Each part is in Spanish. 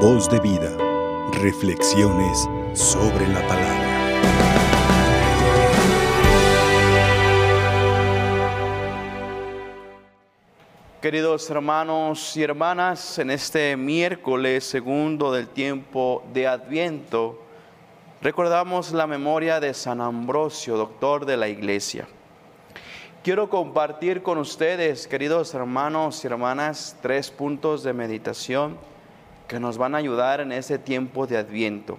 Voz de vida. Reflexiones sobre la palabra. Queridos hermanos y hermanas, en este miércoles segundo del tiempo de Adviento, recordamos la memoria de San Ambrosio, doctor de la Iglesia. Quiero compartir con ustedes, queridos hermanos y hermanas, tres puntos de meditación que nos van a ayudar en ese tiempo de Adviento,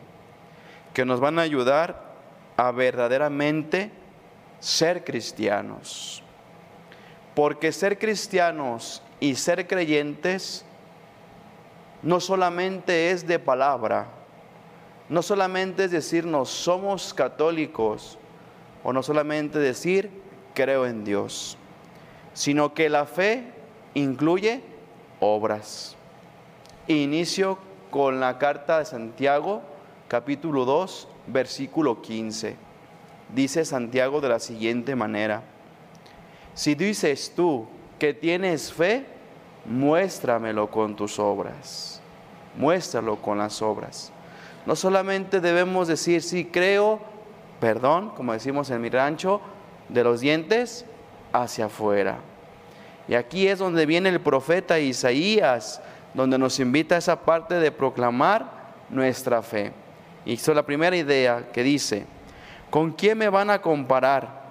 que nos van a ayudar a verdaderamente ser cristianos. Porque ser cristianos y ser creyentes no solamente es de palabra, no solamente es decirnos somos católicos, o no solamente decir creo en Dios, sino que la fe incluye obras. Inicio con la carta de Santiago, capítulo 2, versículo 15. Dice Santiago de la siguiente manera, si dices tú que tienes fe, muéstramelo con tus obras. Muéstralo con las obras. No solamente debemos decir, sí creo, perdón, como decimos en mi rancho, de los dientes hacia afuera. Y aquí es donde viene el profeta Isaías, donde nos invita a esa parte de proclamar nuestra fe. Y es la primera idea que dice, ¿con quién me van a comparar?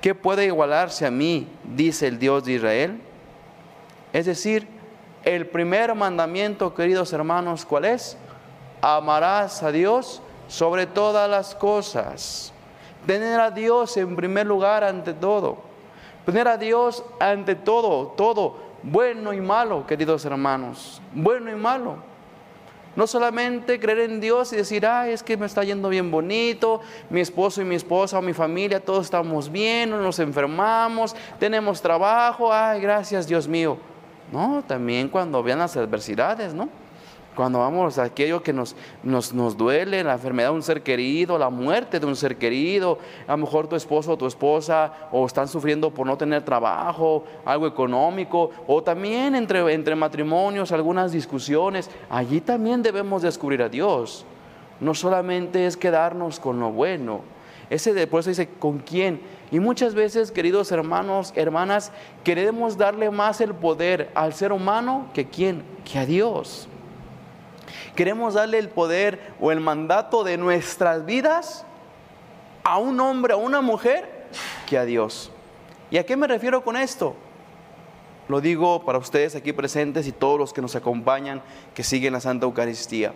¿Qué puede igualarse a mí? Dice el Dios de Israel. Es decir, el primer mandamiento, queridos hermanos, ¿cuál es? Amarás a Dios sobre todas las cosas. Tener a Dios en primer lugar ante todo. Tener a Dios ante todo, todo, bueno y malo, queridos hermanos. Bueno y malo. No solamente creer en Dios y decir, ay, es que me está yendo bien bonito, mi esposo y mi esposa o mi familia, todos estamos bien, no nos enfermamos, tenemos trabajo, ay, gracias Dios mío. No, también cuando vean las adversidades, ¿no? Cuando vamos a aquello que nos, nos, nos, duele, la enfermedad de un ser querido, la muerte de un ser querido, a lo mejor tu esposo o tu esposa, o están sufriendo por no tener trabajo, algo económico, o también entre, entre matrimonios, algunas discusiones, allí también debemos descubrir a Dios. No solamente es quedarnos con lo bueno, ese de, por eso dice, ¿con quién? Y muchas veces, queridos hermanos, hermanas, queremos darle más el poder al ser humano que quién, que a Dios. Queremos darle el poder o el mandato de nuestras vidas a un hombre, a una mujer, que a Dios. ¿Y a qué me refiero con esto? Lo digo para ustedes aquí presentes y todos los que nos acompañan, que siguen la Santa Eucaristía.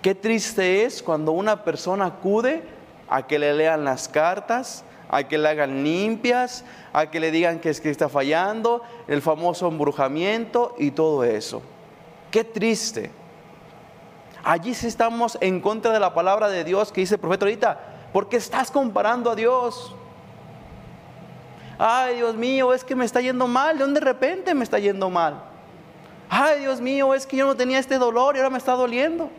Qué triste es cuando una persona acude a que le lean las cartas, a que le hagan limpias, a que le digan que es que está fallando, el famoso embrujamiento y todo eso. Qué triste. Allí sí estamos en contra de la palabra de Dios que dice el profeta ahorita, porque estás comparando a Dios. Ay, Dios mío, es que me está yendo mal. ¿De dónde de repente me está yendo mal? Ay, Dios mío, es que yo no tenía este dolor y ahora me está doliendo.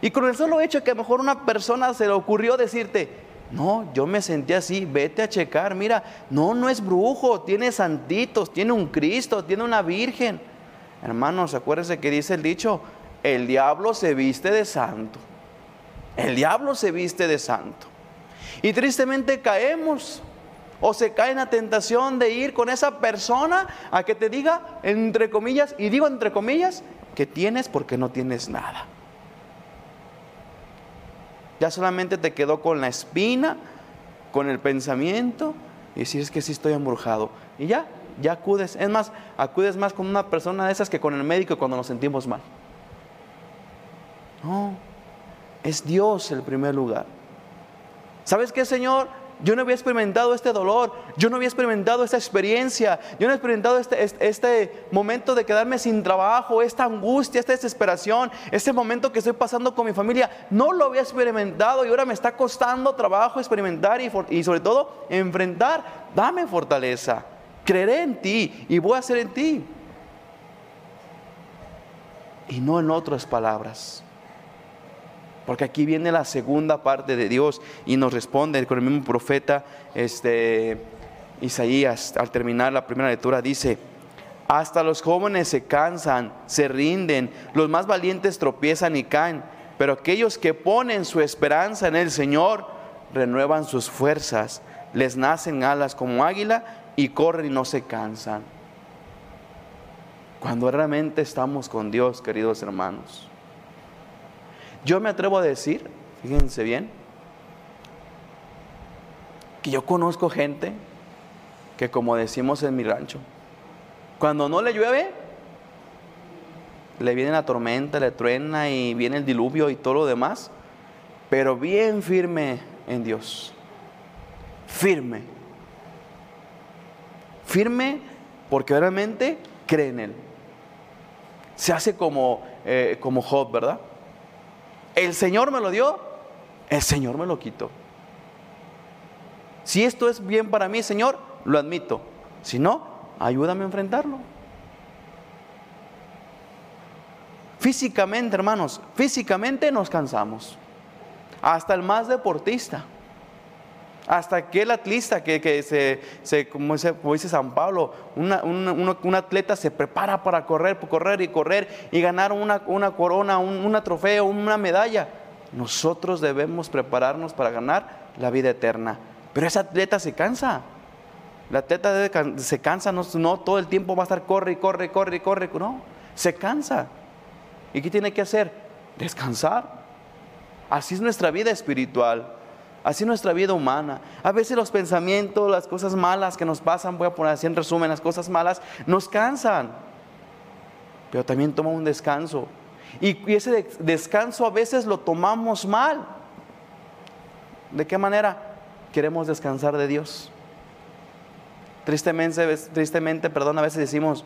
Y con el solo hecho que a lo mejor una persona se le ocurrió decirte, no, yo me sentí así, vete a checar, mira, no, no es brujo, tiene santitos, tiene un Cristo, tiene una Virgen. Hermanos, acuérdense que dice el dicho, el diablo se viste de santo. El diablo se viste de santo. Y tristemente caemos o se cae en la tentación de ir con esa persona a que te diga, entre comillas, y digo entre comillas, que tienes porque no tienes nada. Ya solamente te quedó con la espina, con el pensamiento, y si es que sí estoy embrujado. Y ya, ya acudes. Es más, acudes más con una persona de esas que con el médico cuando nos sentimos mal. No, es Dios el primer lugar. ¿Sabes qué, Señor? Yo no había experimentado este dolor, yo no había experimentado esta experiencia, yo no he experimentado este, este, momento de quedarme sin trabajo, esta angustia, esta desesperación, este momento que estoy pasando con mi familia. No lo había experimentado y ahora me está costando trabajo experimentar y sobre todo enfrentar. Dame fortaleza creeré en ti y voy a hacer en ti. Y no en otras palabras. Porque aquí viene la segunda parte de Dios y nos responde con el mismo profeta este, Isaías. Al terminar la primera lectura dice, Hasta los jóvenes se cansan, se rinden, los más valientes tropiezan y caen, pero aquellos que ponen su esperanza en el Señor renuevan sus fuerzas, les nacen alas como águila y corren y no se cansan. Cuando realmente estamos con Dios, queridos hermanos. Yo me atrevo a decir, fíjense bien, que yo conozco gente que como decimos en mi rancho, cuando no le llueve, le viene la tormenta, le truena y viene el diluvio y todo lo demás, pero bien firme en Dios. Firme. Firme porque realmente cree en Él. Se hace como, eh, como Job, ¿verdad? El Señor me lo dio, el Señor me lo quitó. Si esto es bien para mí, Señor, lo admito. Si no, ayúdame a enfrentarlo. Físicamente, hermanos, físicamente nos cansamos. Hasta el más deportista. Hasta aquel atleta que, se, como, dice, San Pablo, un atleta se prepara para correr, correr y correr y ganar una, corona, un, una trofeo, una medalla. Nosotros debemos prepararnos para ganar la vida eterna. Pero ese atleta se cansa. La atleta se cansa, no, no, todo el tiempo va a estar corre corre corre corre. No, se cansa. ¿Y qué tiene que hacer? Descansar. Así es nuestra vida espiritual. Así es nuestra vida humana. A veces los pensamientos, las cosas malas que nos pasan, voy a poner así en resumen, las cosas malas, nos cansan. Pero también toma un descanso. Y ese descanso a veces lo tomamos mal. ¿De qué manera? Queremos descansar de Dios. Tristemente, tristemente, perdón, a veces decimos,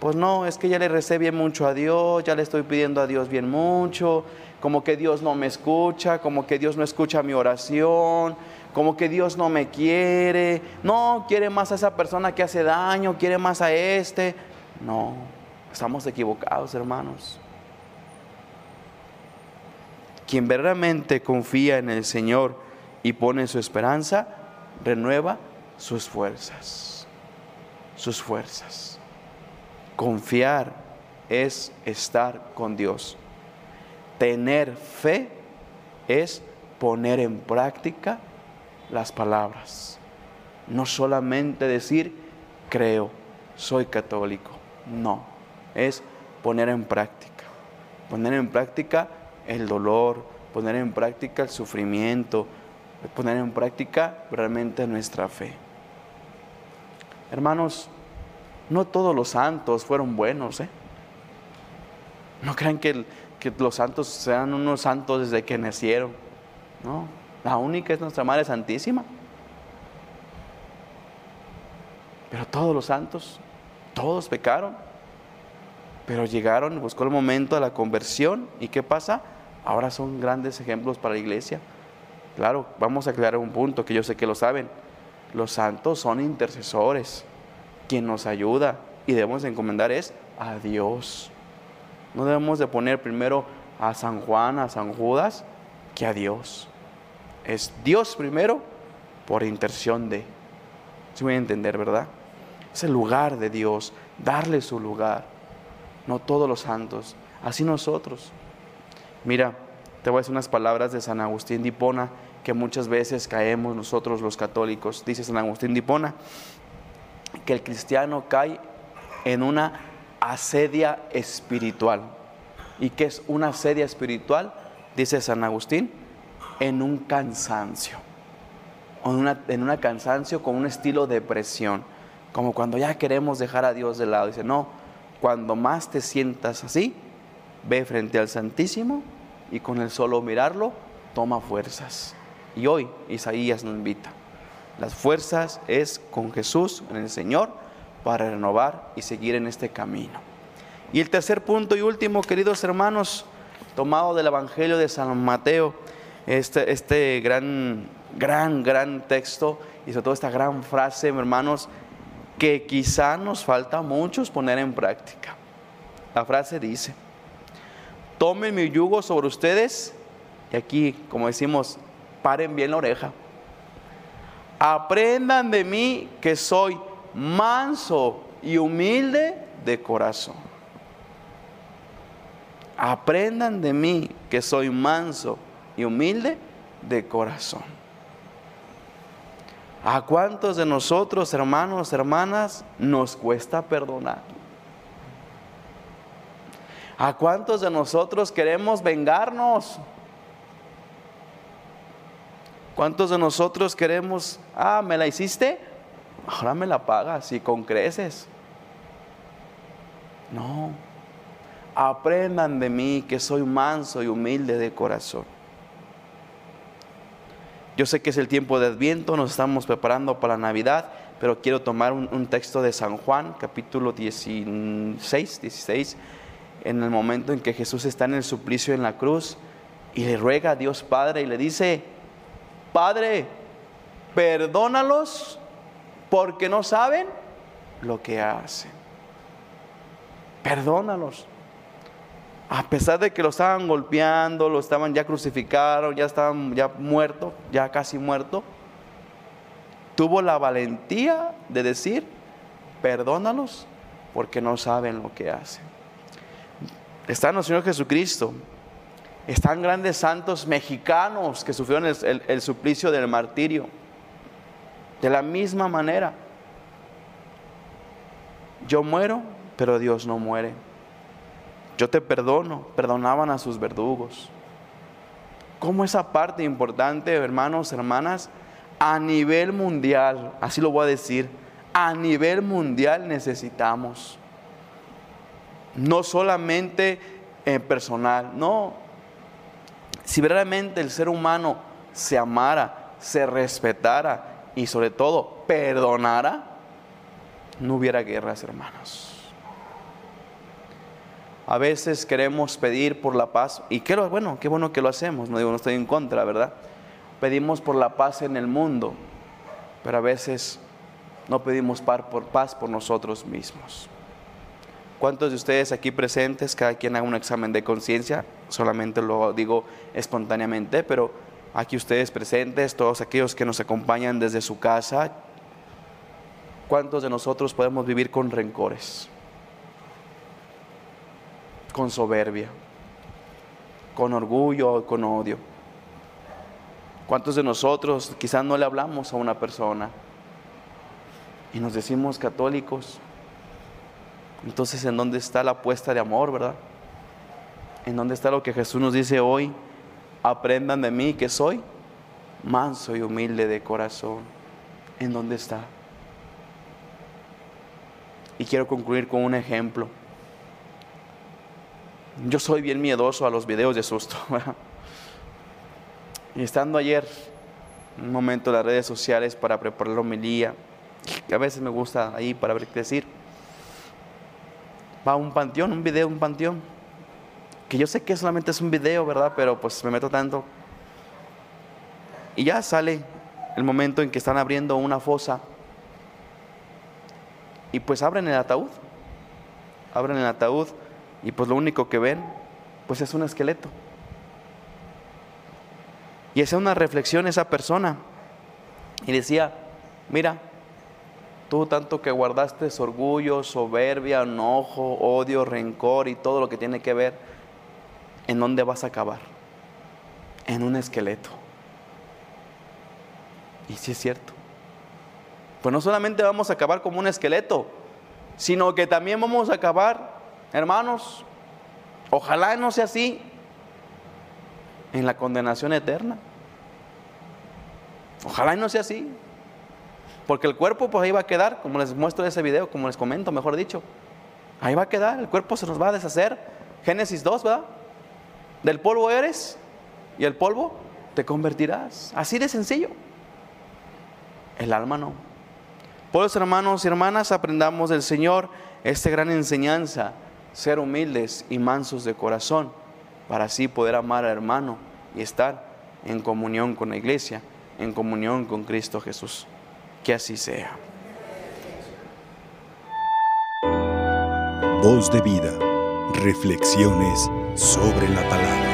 pues no, es que ya le recé bien mucho a Dios, ya le estoy pidiendo a Dios bien mucho, como que Dios no me escucha, como que Dios no escucha mi oración, como que Dios no me quiere, no, quiere más a esa persona que hace daño, quiere más a este. No, estamos equivocados, hermanos. Quien verdaderamente confía en el Señor y pone su esperanza, renueva sus fuerzas, sus fuerzas. Confiar es estar con Dios. Tener fe es poner en práctica las palabras. No solamente decir, creo, soy católico. No, es poner en práctica. Poner en práctica el dolor, poner en práctica el sufrimiento, poner en práctica realmente nuestra fe. Hermanos, no todos los santos fueron buenos. ¿eh? No crean que, los santos sean unos santos desde que nacieron. No, la única es nuestra Madre Santísima. Pero todos los santos, todos pecaron. Pero llegaron, buscó el momento de la conversión. ¿Y qué pasa? Ahora son grandes ejemplos para la iglesia. Claro, vamos a aclarar un punto que yo sé que lo saben. Los santos son intercesores quien nos ayuda y debemos encomendar es a Dios. No debemos de poner primero a San Juan, a San Judas, que a Dios. Es Dios primero por intercesión de. Si voy a entender, ¿verdad? Es el lugar de Dios, darle su lugar. No todos los santos, así nosotros. Mira, te voy a decir unas palabras de San Agustín de Hipona que muchas veces caemos nosotros los católicos. Dice San Agustín de Hipona, que el cristiano cae en una asedia espiritual. ¿Y qué es una asedia espiritual? Dice San Agustín, en un cansancio. En una, en cansancio con un estilo de presión. Como cuando ya queremos dejar a Dios de lado. Dice, no, cuando más te sientas así, ve frente al Santísimo y con el solo mirarlo, toma fuerzas. Y hoy Isaías nos invita. Las fuerzas es con Jesús, en el Señor, para renovar y seguir en este camino. Y el tercer punto y último, queridos hermanos, tomado del Evangelio de San Mateo, este, este gran, gran, gran texto y sobre todo esta gran frase, hermanos, que quizá nos falta muchos poner en práctica. La frase dice, tomen mi yugo sobre ustedes y aquí, como decimos, paren bien la oreja Aprendan de mí que soy manso y humilde de corazón. Aprendan de mí que soy manso y humilde de corazón. ¿A cuántos de nosotros, hermanos, hermanas, nos cuesta perdonar? ¿A cuántos de nosotros queremos vengarnos? ¿Cuántos de nosotros queremos, ah, me la hiciste? Ahora me la pagas y con creces. No. Aprendan de mí que soy manso y humilde de corazón. Yo sé que es el tiempo de Adviento, nos estamos preparando para Navidad, pero quiero tomar un, texto de San Juan, capítulo 16, 16, en el momento en que Jesús está en el suplicio en la cruz y le ruega a Dios Padre y le dice, Padre, perdónalos porque no saben lo que hacen. Perdónalos. A pesar de que lo estaban golpeando, lo estaban ya crucificados, ya estaban ya muerto, ya casi muerto, tuvo la valentía de decir, perdónalos porque no saben lo que hacen. Está en el Señor Jesucristo, están grandes santos mexicanos que sufrieron el, suplicio del martirio. De la misma manera, yo muero, pero Dios no muere. Yo te perdono, perdonaban a sus verdugos. ¿Cómo esa parte importante, hermanos, hermanas, a nivel mundial, así lo voy a decir, a nivel mundial necesitamos. No solamente en personal, no, si verdaderamente el ser humano se amara, se respetara y sobre todo perdonara, no hubiera guerras, hermanos. A veces queremos pedir por la paz, y qué bueno, qué bueno que lo hacemos, no digo, no estoy en contra, ¿verdad? Pedimos por la paz en el mundo, pero a veces no pedimos paz por nosotros mismos. ¿Cuántos de ustedes aquí presentes, cada quien haga un examen de conciencia? Solamente lo digo espontáneamente, pero aquí ustedes presentes, todos aquellos que nos acompañan desde su casa, ¿cuántos de nosotros podemos vivir con rencores? Con soberbia, con orgullo, con odio. ¿Cuántos de nosotros quizás no le hablamos a una persona y nos decimos católicos? Entonces, ¿en dónde está la apuesta de amor, verdad? ¿En dónde está lo que Jesús nos dice hoy? Aprendan de mí que soy manso y humilde de corazón. ¿En dónde está? Y quiero concluir con un ejemplo. Yo soy bien miedoso a los videos de susto. y estando ayer, un momento en las redes sociales para preparar la homilía, a veces me gusta ahí para ver qué decir va a un panteón, un video, un panteón. Que yo sé que solamente es un video, ¿verdad? Pero pues me meto tanto. Y ya sale el momento en que están abriendo una fosa. Y pues abren el ataúd. Abren el ataúd y pues lo único que ven pues es un esqueleto. Y hacía una reflexión esa persona. Y decía, mira, Tú tanto que guardaste orgullo, soberbia, enojo, odio, rencor y todo lo que tiene que ver, ¿en dónde vas a acabar? En un esqueleto. Y sí es cierto. Pues no solamente vamos a acabar como un esqueleto, sino que también vamos a acabar, hermanos, ojalá no sea así, en la condenación eterna. Ojalá no sea así. Porque el cuerpo pues ahí va a quedar, como les muestro en ese video, como les comento, mejor dicho. Ahí va a quedar, el cuerpo se nos va a deshacer. Génesis 2, ¿verdad? Del polvo eres y el polvo te convertirás. Así de sencillo. El alma no. Por eso, hermanos y hermanas, aprendamos del Señor esta gran enseñanza, ser humildes y mansos de corazón, para así poder amar al hermano y estar en comunión con la iglesia, en comunión con Cristo Jesús. Que así sea. Voz de vida. Reflexiones sobre la palabra.